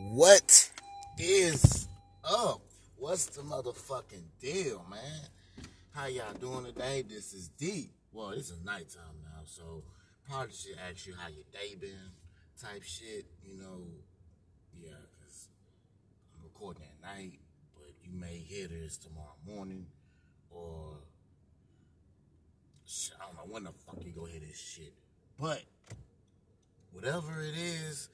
What is up? What's the motherfucking deal, man? How y'all doing today? This is D. Well, this is nighttime now, so probably should ask you how your day been, type shit. You know, yeah, cause I'm recording at night, but you may hear this tomorrow morning, or I don't know when the fuck you go hear this shit, but whatever it is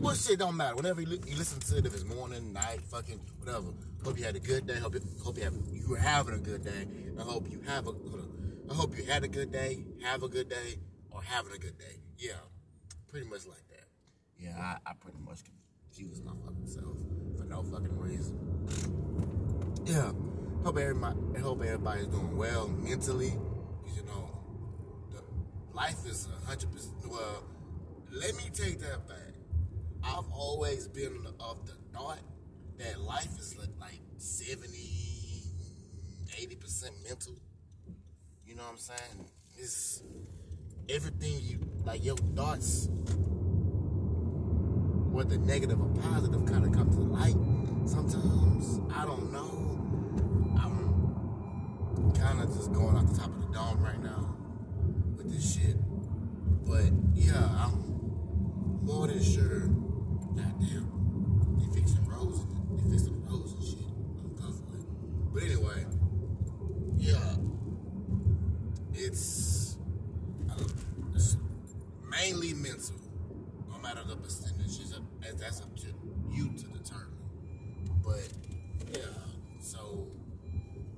what shit don't matter. Whenever you, you, listen to it, if it's morning, night, fucking whatever. Hope you had a good day. Hope you, hope you have you were having a good day. I hope you have a. I hope you had a good day, have a good day, or having a good day. Yeah, pretty much like that. Yeah, I, I pretty much confuse my fucking self for no fucking reason. Yeah, hope everybody. Hope everybody's doing well mentally. Cause you know, life is a hundred percent. Well, let me take that back I've always been of the thought that life is like 70, 80% mental. You know what I'm saying? It's everything you, like your thoughts, whether negative or positive, kind of come to light. Sometimes, I don't know. I'm kind of just going off the top of the dome right now with this shit. But yeah, I'm more than sure goddamn, they fixing roads they fixing the roads and shit. I'm comfortable. But anyway, yeah, it's, it's mainly mental. No matter the percentages, that's up to you to determine. But yeah, so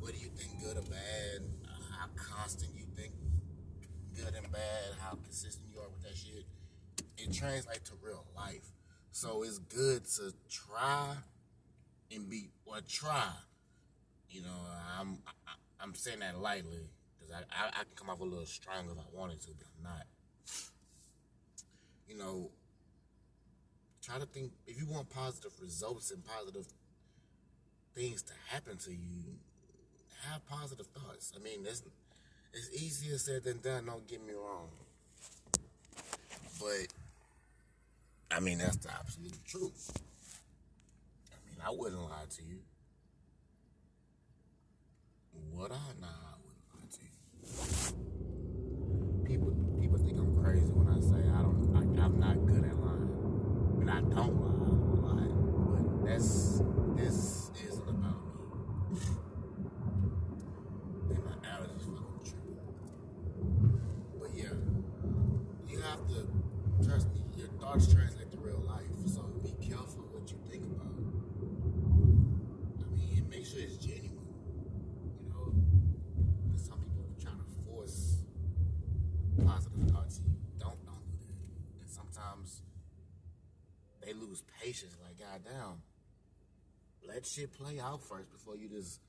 what do you think, good or bad? How constant you think good and bad? How consistent you are with that shit? It translates to real life. So it's good to try and be or try. You know, I'm I, am saying that lightly because I, I, I can come off a little strong if I wanted to, but I'm not. You know, try to think if you want positive results and positive things to happen to you, have positive thoughts. I mean, it's it's easier said than done. Don't get me wrong, but I mean, that's the absolute truth. I mean, I wouldn't lie to you. Would I? Nah, I wouldn't lie to you. People, people think I'm crazy when I say I don't. I, I'm not good at lying, and I don't lie. lie. But that's this isn't about me. and my allergies fucking tripping. But yeah, you have to trust me. Your thoughts translate they lose patience. Like, goddamn, let shit play out first before you just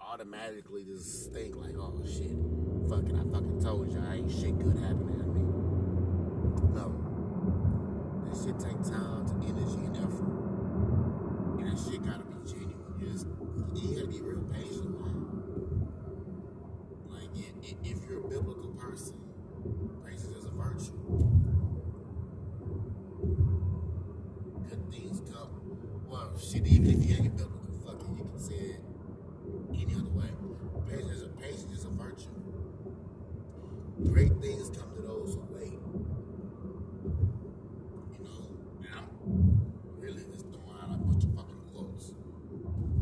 automatically just think like, oh shit, fucking, I fucking told you, I ain't shit good happening to me. No, that shit take time, to energy, and effort, and that shit gotta be genuine. You just, you gotta be real patient, man. Like, if you're a biblical person, patience is a virtue. shit, even if you ain't biblical, fuck it, you can say it any other way. Patience is a patience is a virtue. Great things come to those who wait. You know, and I'm really just throwing out a bunch of fucking quotes.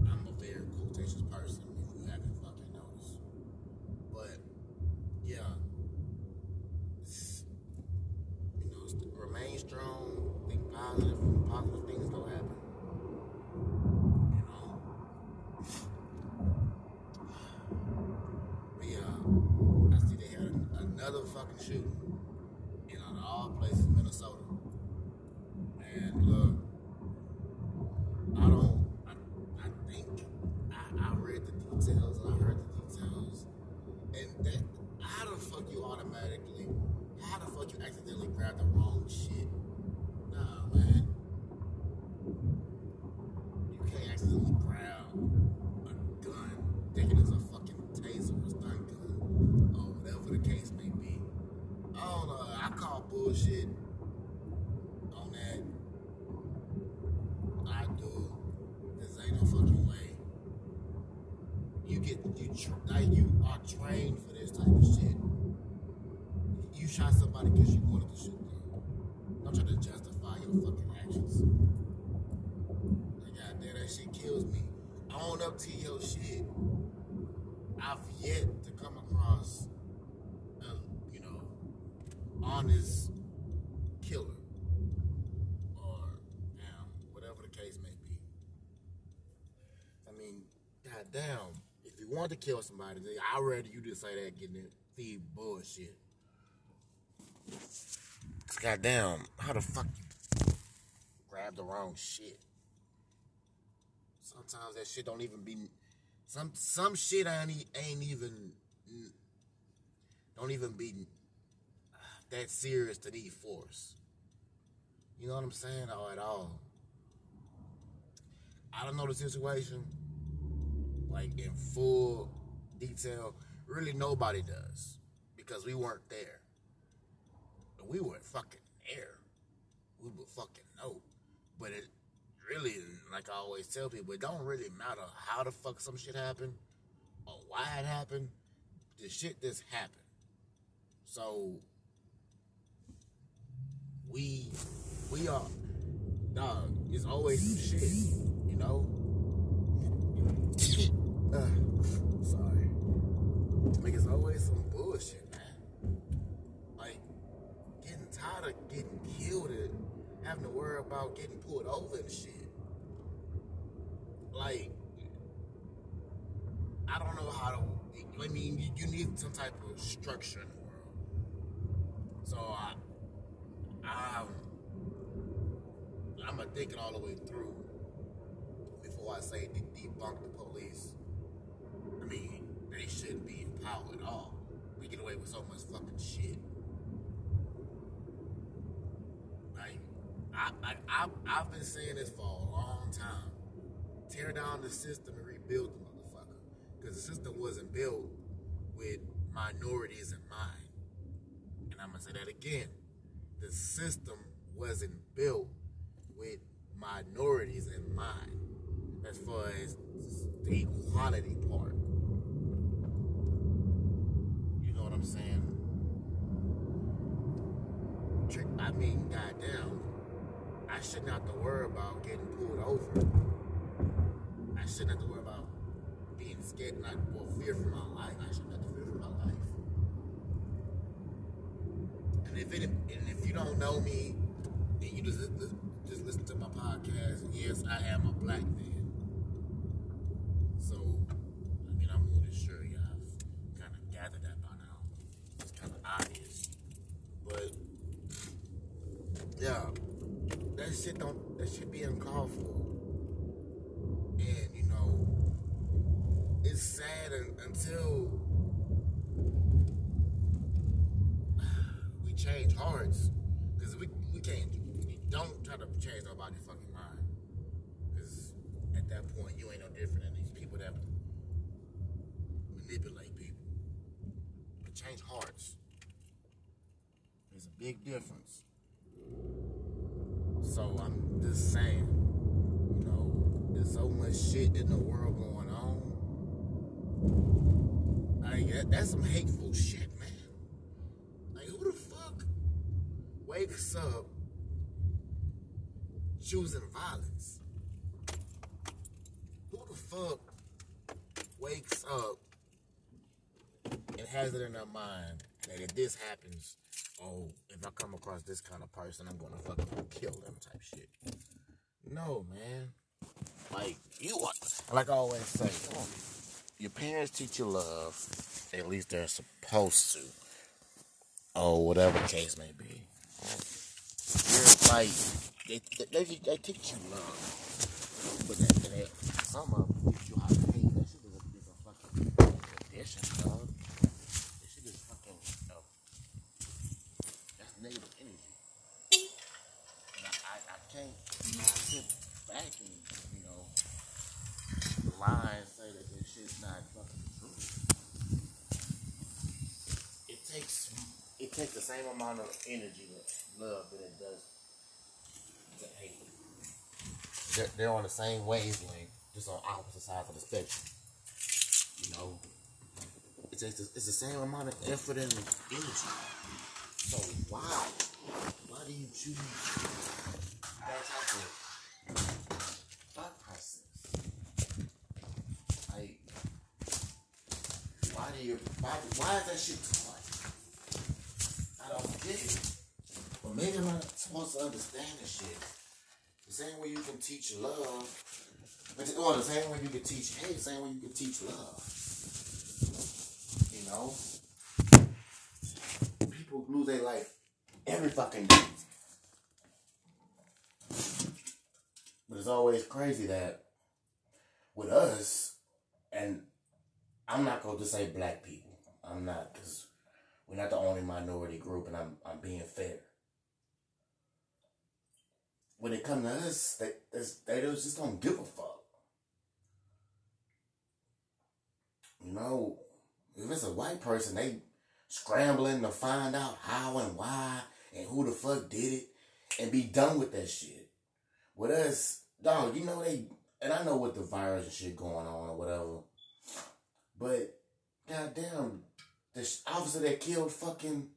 I'm a very quotations person, if you haven't fucking noticed. But yeah, you know, remain strong, think positive, positive things don't happen. another fucking shooting in on all places, Minnesota. And look, I don't, I, I think, I, I read the details and I heard the details. And that, how the fuck you automatically, how the fuck you accidentally grab the wrong shit? Nah, man. Tr- like you are trained for this type of shit. You shot somebody because you wanted to shoot them. I'm trying to justify your fucking actions. Like, goddamn, that shit kills me. I own up to your shit. I've yet to come across, a, you know, honest killer or um, want to kill somebody, I'd rather you just say that getting feed bullshit. Cause goddamn, how the fuck you grab the wrong shit? Sometimes that shit don't even be some some shit ain't e- ain't even don't even be that serious to need force. You know what I'm saying? Or at all. I don't know the situation like in full detail. Really, nobody does because we weren't there. But we weren't fucking there. We would fucking know. But it really, like I always tell people, it don't really matter how the fuck some shit happened or why it happened. The shit just happened. So we we are dog. It's always some shit, you know. Sorry. Like it's always some bullshit, man. Like getting tired of getting killed and having to worry about getting pulled over and shit. Like I don't know how to. I mean, you, need some type of structure in the world. So I, I'm, I'm think it all the way through before I say de- debunk the police. I mean, they shouldn't be in at all. We get away with so much fucking shit. Like, I, I, I, I've been saying this for a long time. Tear down the system and rebuild the motherfucker. Because the system wasn't built with minorities in mind. And I'm going to say that again. The system wasn't built with minorities in mind as far as the equality part. You know I'm saying? I mean, goddamn, I shouldn't have to worry about getting pulled over. I shouldn't have to worry about being scared, not or fear for my life. I shouldn't have to fear for my life. And if it, and if you don't know me, and you just just listen to my podcast, yes, I am a black man. So, I mean, I'm more than sure y'all have kind of gathered that by now. It's kind of obvious, but yeah, that shit don't that shit be uncalled for. And you know, it's sad un- until we change hearts, because we we can't. We don't try to change nobody's fucking mind, because at that point you ain't no different than these people that manipulate people. But change hearts. There's a big difference. So I'm just saying, you know, there's so much shit in the world going on. Like that, that's some hateful shit, man. Like who the fuck wakes up choosing violence? Who the fuck wakes up and has it in their mind that if this happens, oh, if I come across this kind of person, I'm gonna fucking kill them type shit. No, man. Like you like I always say, your parents teach you love. At least they're supposed to, or whatever the case may be. You're like they they, they, they teach you love, but they, they, some of them teach you how to hate. That shit is a, is a fucking tradition, dog. That shit is fucking. Uh, that's negative energy. And I, I, I can't sit back and, you know, lie and say that this shit's not fucking true. It takes it takes the same amount of energy to love than it does to hate. They're, they're on the same wavelength, just on opposite sides of the spectrum. You know, takes the, it's the same amount of effort and energy. So why? Why do you choose that type of thought process? Like, why do you? Why? Why is that shit it. Well, maybe I'm not supposed to understand this shit. The same way you can teach love, but the, well, the same way you can teach hate, the same way you can teach love. You know, people lose their life every fucking day. But it's always crazy that with us, and I'm not going to say black people. I'm not, because we're not the only minority group, and I'm, I'm being fair. When it comes to us, they, they just don't give a fuck. You know, if it's a white person, they scrambling to find out how and why and who the fuck did it and be done with that shit. With us, dog, you know they and I know what the virus and shit going on or whatever. But goddamn, the officer that killed fucking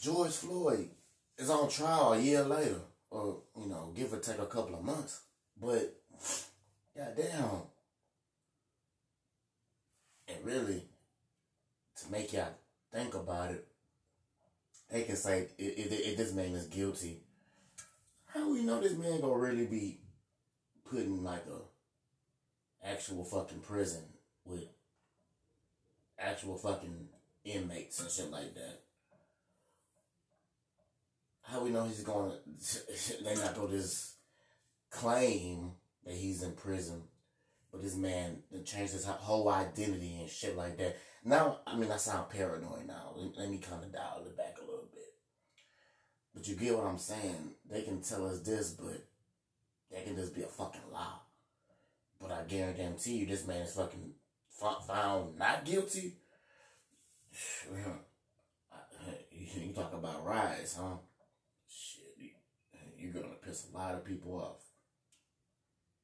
George Floyd is on trial a year later, or you know, give or take a couple of months. But goddamn, and really, to make y'all think about it, they can say if, if this man is guilty, how we know this man gonna really be put in like a actual fucking prison with actual fucking inmates and shit like that? How we know he's gonna? They not gonna just claim that he's in prison, but this man changed his whole identity and shit like that. Now, I mean, I sound paranoid now. Let me kind of dial it back a little bit. But you get what I'm saying? They can tell us this, but that can just be a fucking lie. But I guarantee you, this man is fucking found not guilty. You talk about rise, huh? Shit, you're gonna piss a lot of people off.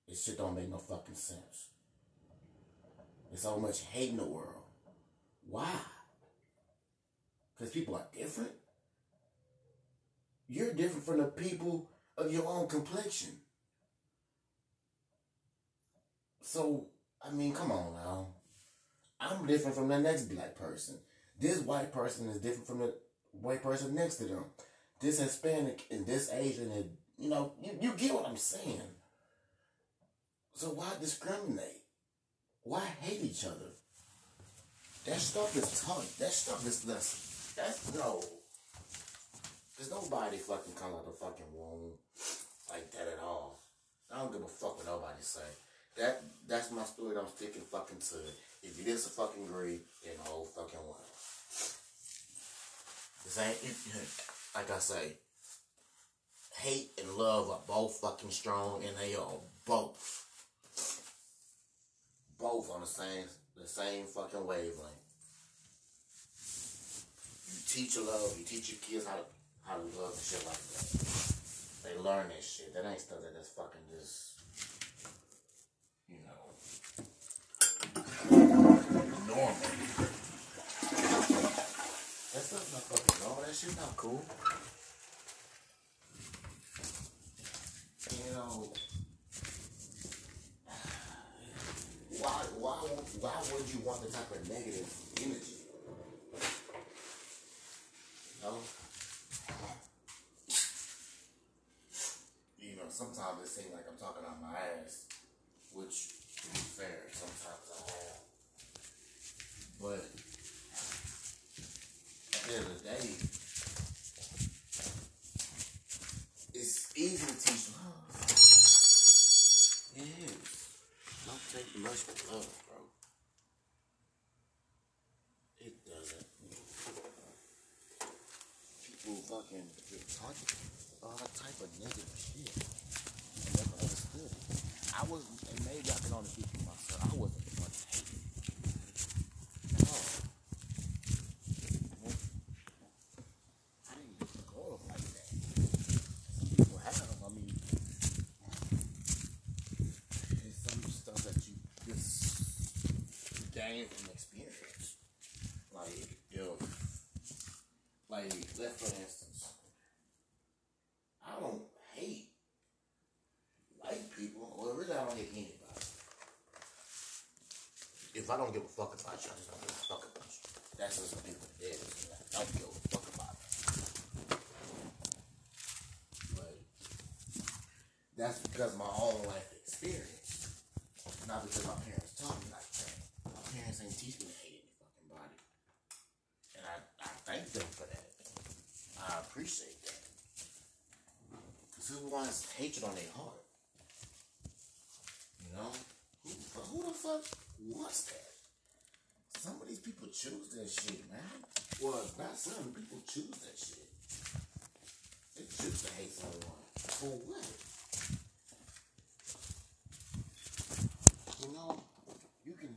This shit don't make no fucking sense. There's so much hate in the world. Why? Because people are different? You're different from the people of your own complexion. So, I mean, come on now. I'm different from the next black person. This white person is different from the white person next to them. This Hispanic and this Asian, and you know, you, you get what I'm saying. So why discriminate? Why hate each other? That stuff is tough. That stuff is less. That's no. There's nobody fucking come out the fucking womb like that at all. I don't give a fuck what nobody say. That that's my story. I'm sticking fucking to it. If you get a fucking agree, then the whole fucking world. This ain't it, like I say. Hate and love are both fucking strong, and they are both both on the same the same fucking wavelength. You teach love, you teach your kids how to how to love and shit like that. They learn that shit. That ain't stuff that that's fucking just you know normal. That stuff's not fucking. That shit's not cool. You know why why why would you want the type of negative energy? No. You know, sometimes it seems like I'm talking on my ass, which to be fair, sometimes. But at the end of the day, it's easy to teach love. It is Don't take much for love, bro. It doesn't. People fucking taught all type of negative shit. I never understood it. I was, and maybe I can only speak for myself. I wasn't much hate. At all. I didn't grow up like that. Some people have. I mean, gain from the let for instance, I don't hate white people, or really I don't hate anybody. If I don't give a fuck about you, I just don't give a fuck about you. That's just what people is. I don't give a fuck about it. But that's because my own life experience. Not because my parents taught me like that. My parents ain't teach me hate any fucking body. And I, I thank them for that. I appreciate that. Who wants hatred on their heart? You know? Who, who the fuck wants that? Some of these people choose that shit, man. Well, not some people choose that shit. They choose to hate someone. For what? You know, you can.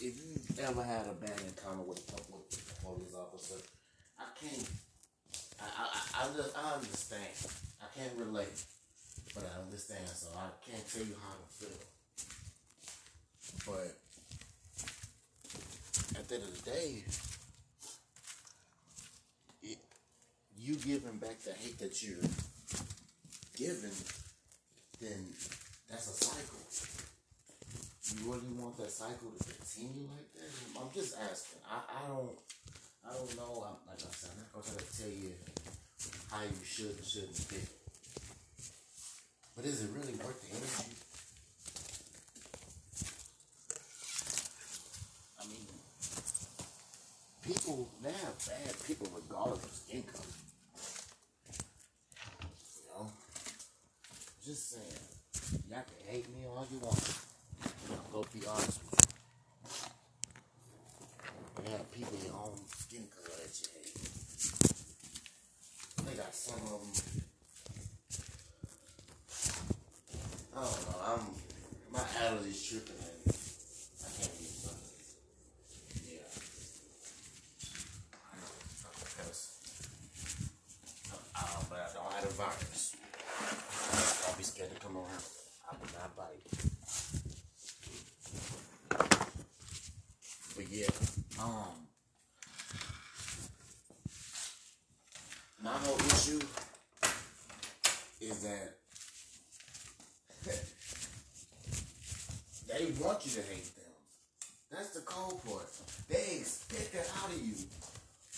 If you ever had a bad encounter with a police officer, I can't. I, I, I, just, I understand. I can't relate, but I understand. So I can't tell you how to feel. But at the end of the day, it, you giving back the hate that you're given, then that's a cycle. You really want that cycle to continue like that? I'm just asking. I, I don't I don't know. I'm, like I said, I'm not gonna try to tell you how you should and shouldn't feel. But is it really worth the energy? I mean, people they have bad people regardless of income. You know, just saying. Y'all can hate me all you want. I'm gonna be honest with you. They have people in your own skin color that you hate. They got some of them. I don't know. I'm my allergies tripping and I can't get fucking. Yeah. I know. Because I, I, but I don't have a virus. Don't be scared to come around. I will not bite. But yeah, um, my whole issue is that they you to hate them. That's the cold part. They expect that out of you.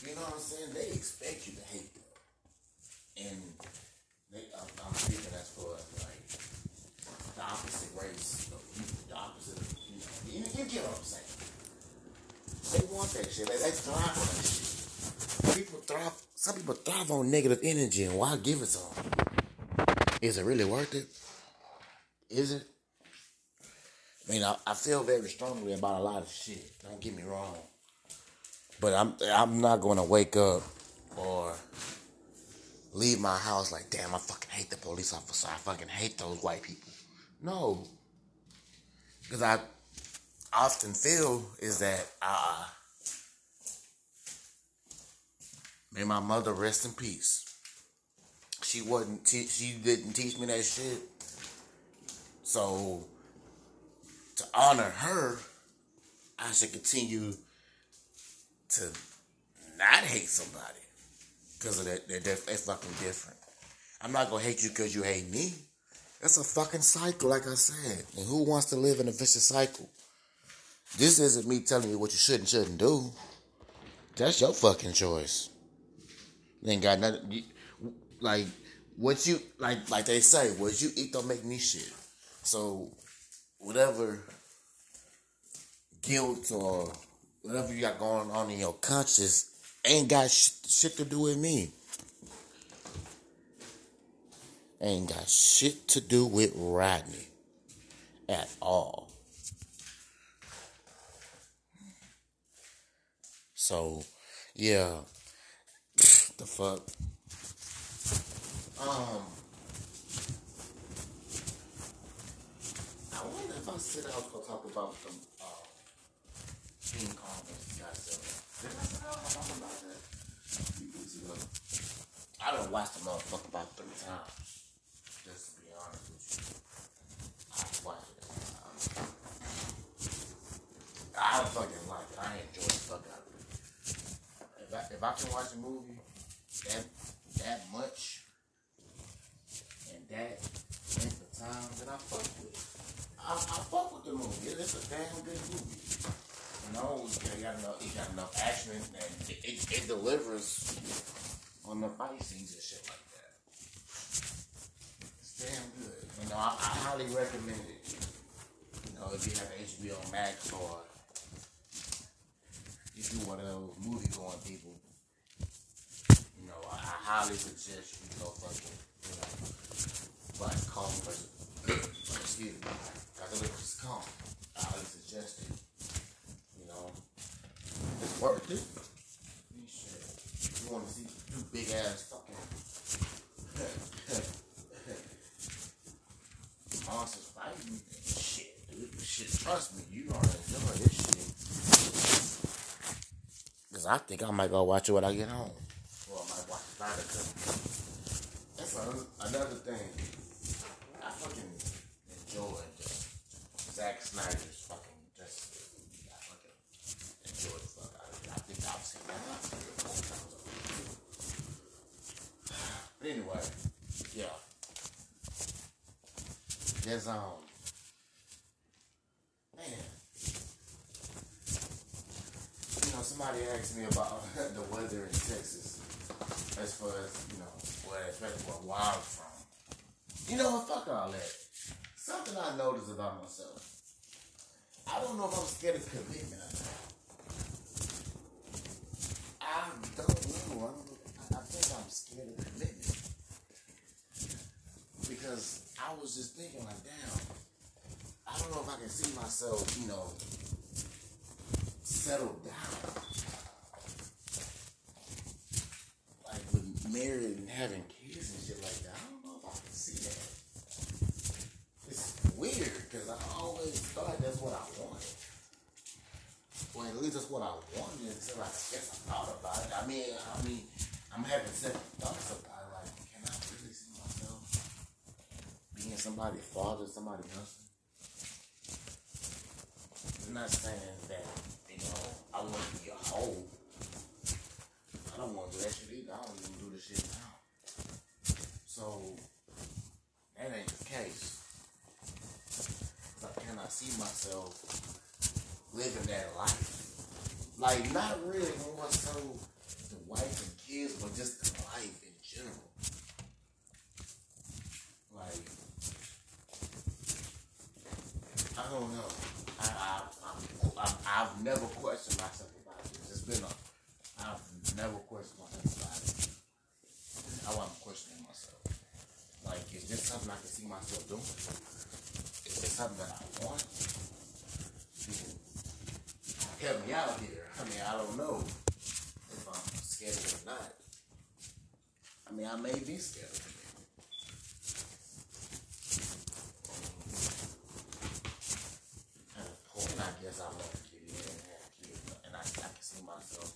You know what I'm saying? They expect you to hate them. And they, I'm, I'm speaking as far as like the opposite race, you know, the opposite, you know, you, you get what I'm saying. They want that shit. They, they thrive on that shit. People thrive. Some people thrive on negative energy, and why give it to them? Is it really worth it? Is it? I mean, I, I feel very strongly about a lot of shit. Don't get me wrong, but I'm I'm not to wake up or leave my house like, damn, I fucking hate the police officer. I fucking hate those white people. No, because I often feel is that uh may my mother rest in peace. She wasn't te- she didn't teach me that shit. So to honor her, I should continue to not hate somebody because of that. They're, they're fucking different. I'm not gonna hate you because you hate me. That's a fucking cycle, like I said. And who wants to live in a vicious cycle? This isn't me telling you what you should and shouldn't do. That's your fucking choice. They ain't got nothing. You, like what you like. Like they say, what you eat don't make me shit. So whatever guilt or whatever you got going on in your conscience ain't got sh- shit to do with me. Ain't got shit to do with Rodney at all. So, yeah. the fuck? Um, gonna sit down and talk about some um, uh, King Kong versus Godzilla. Did I sit down and talk about that a few weeks ago? I done the motherfucker about three times. Just to be honest with you, I watch it. I don't fucking like it. I enjoy the fuck out of it. If I, if I can watch a movie that that much and that length of time, then I fuck with it damn good movie. You know, it got enough, it got enough action and it, it, it delivers on the fight scenes and shit like that. It's damn good. You know, I, I highly recommend it. You know, if you have HBO Max or if you one of those movie going people, you know, I, I highly suggest you go fucking, you know, like Kong versus, excuse me, Godzilla versus Kong. I highly suggest it. You know, it's worth it. You want to see two big ass fucking monsters fighting? Shit, dude. Shit, trust me, you gonna enjoy this shit. Cause I think I might go watch it when I get home. Or I might watch it. That's another thing. I fucking enjoy Zack Snyder's fucking just. I fucking enjoy the fuck out of it. I think I've seen that like three or four times already. But anyway, yeah. There's um man. You know, somebody asked me about the weather in Texas as far as, you know, where especially where I'm from. You know what, fuck all that. Something I noticed about myself. I don't know if I'm scared of commitment or not. I don't know. I, don't know. I think I'm scared of commitment. Because I was just thinking like, damn, I don't know if I can see myself, you know, settle down. Like with married and having kids and shit like that. I don't know if I can see that. It's weird because I always thought that's what I wanted. Well, at least that's what I wanted until I guess I thought about it. I mean, I mean, I'm having second thoughts about it. Like, can I really see myself being somebody's father, somebody husband? I'm not saying that, you know, I want to be a hoe. I don't want to do that shit either. I don't even do this shit now. So, that ain't the case. I see myself living that life? Like, not really more so the wife and kids, but just the life in general. Like, I don't know. I, I, I'm, I've never questioned myself about this. It's been a, I've never questioned myself about it. Now I'm questioning myself. Like, is this something I can see myself doing? Is this something that I want? Help me out here. I mean, I don't know if I'm scared or not. I mean, I may be scared of it. At a point, I guess I and have kids, and I can see myself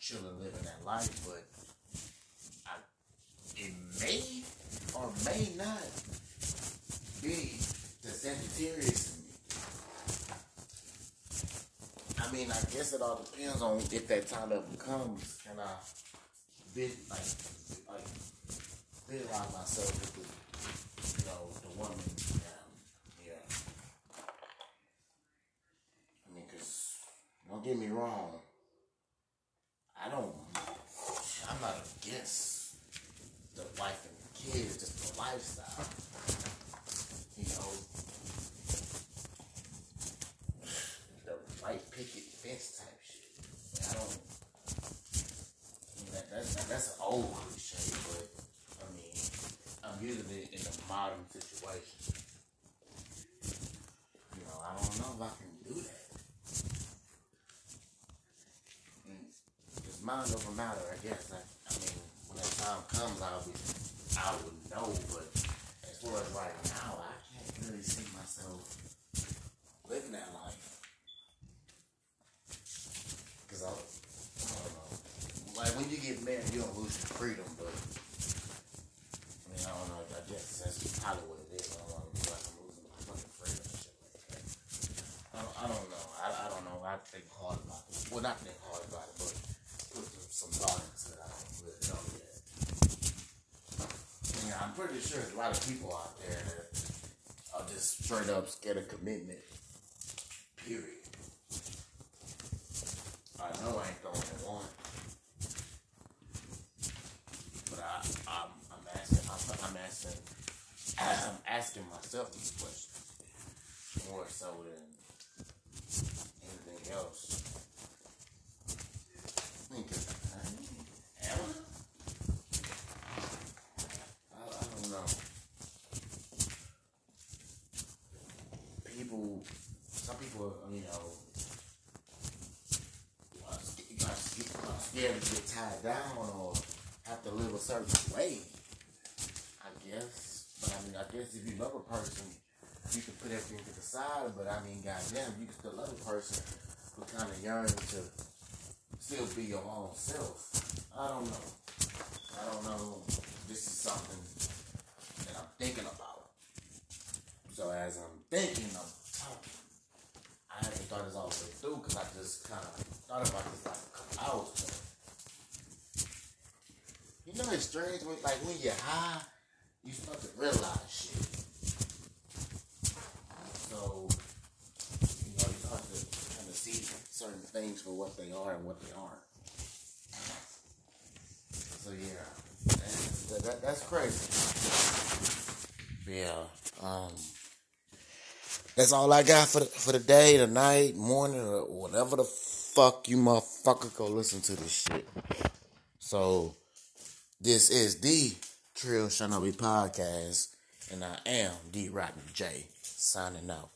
chilling, living that life, but I, it may or may not be the Sagittarius in me. I mean, I guess it all depends on if that time ever comes. Can I be like, like visualize myself with the, you know, the woman? Um, yeah. I mean, cause don't get me wrong. I don't. I'm not against the wife and the kids, just the lifestyle. You know, the white picket fence type shit. I don't. I mean, that, that's that's an old cliche, but I mean, I'm using it in a modern situation. You know, I don't know if I can do that. Mm, It's mind over matter, I guess. I, I mean, when that time comes, I'll be, I would know. But as far as right now, I can't really see myself living that life. Cause I, I don't know. Like when you get married, you don't lose your freedom, but I mean, I don't know. I guess that's probably what it is. I don't want to be like I'm losing my fucking freedom and shit like that. I don't, I don't know. I, I don't know. I think hard about it. Well, not think hard about it, but put some, thought into it. I don't really know yet. Yeah, I'm pretty sure there's a lot of people out there that are just straight up scared of commitment. Period. I know I ain't the only one. But I, I'm, I'm asking, I'm, I'm asking, I'm asking myself these questions more so than anything else. I mean, 'cause, uh, am I? I, I don't know. People, some people, you know, are scared to get tied down or have to live a certain way. I guess. Mean, I guess if you love a person, you can put everything to the side. But I mean, goddamn, you can still love a person who kind of yearns to still be your own self. I don't know. I don't know. This is something that I'm thinking about. So as I'm thinking, I'm talking. I haven't thought this all the way through because I just kind of thought about this like a couple hours ago. You know it's strange when like when you're high, you start to realize shit. So you know you start to kind of see certain things for what they are and what they aren't. So yeah, that, that, that's crazy. Yeah. Um. That's all I got for the, for the day, the night, morning, or whatever the fuck you motherfucker go listen to this shit. So, this is the Trill Shinobi podcast, and I am D Rotten J signing out.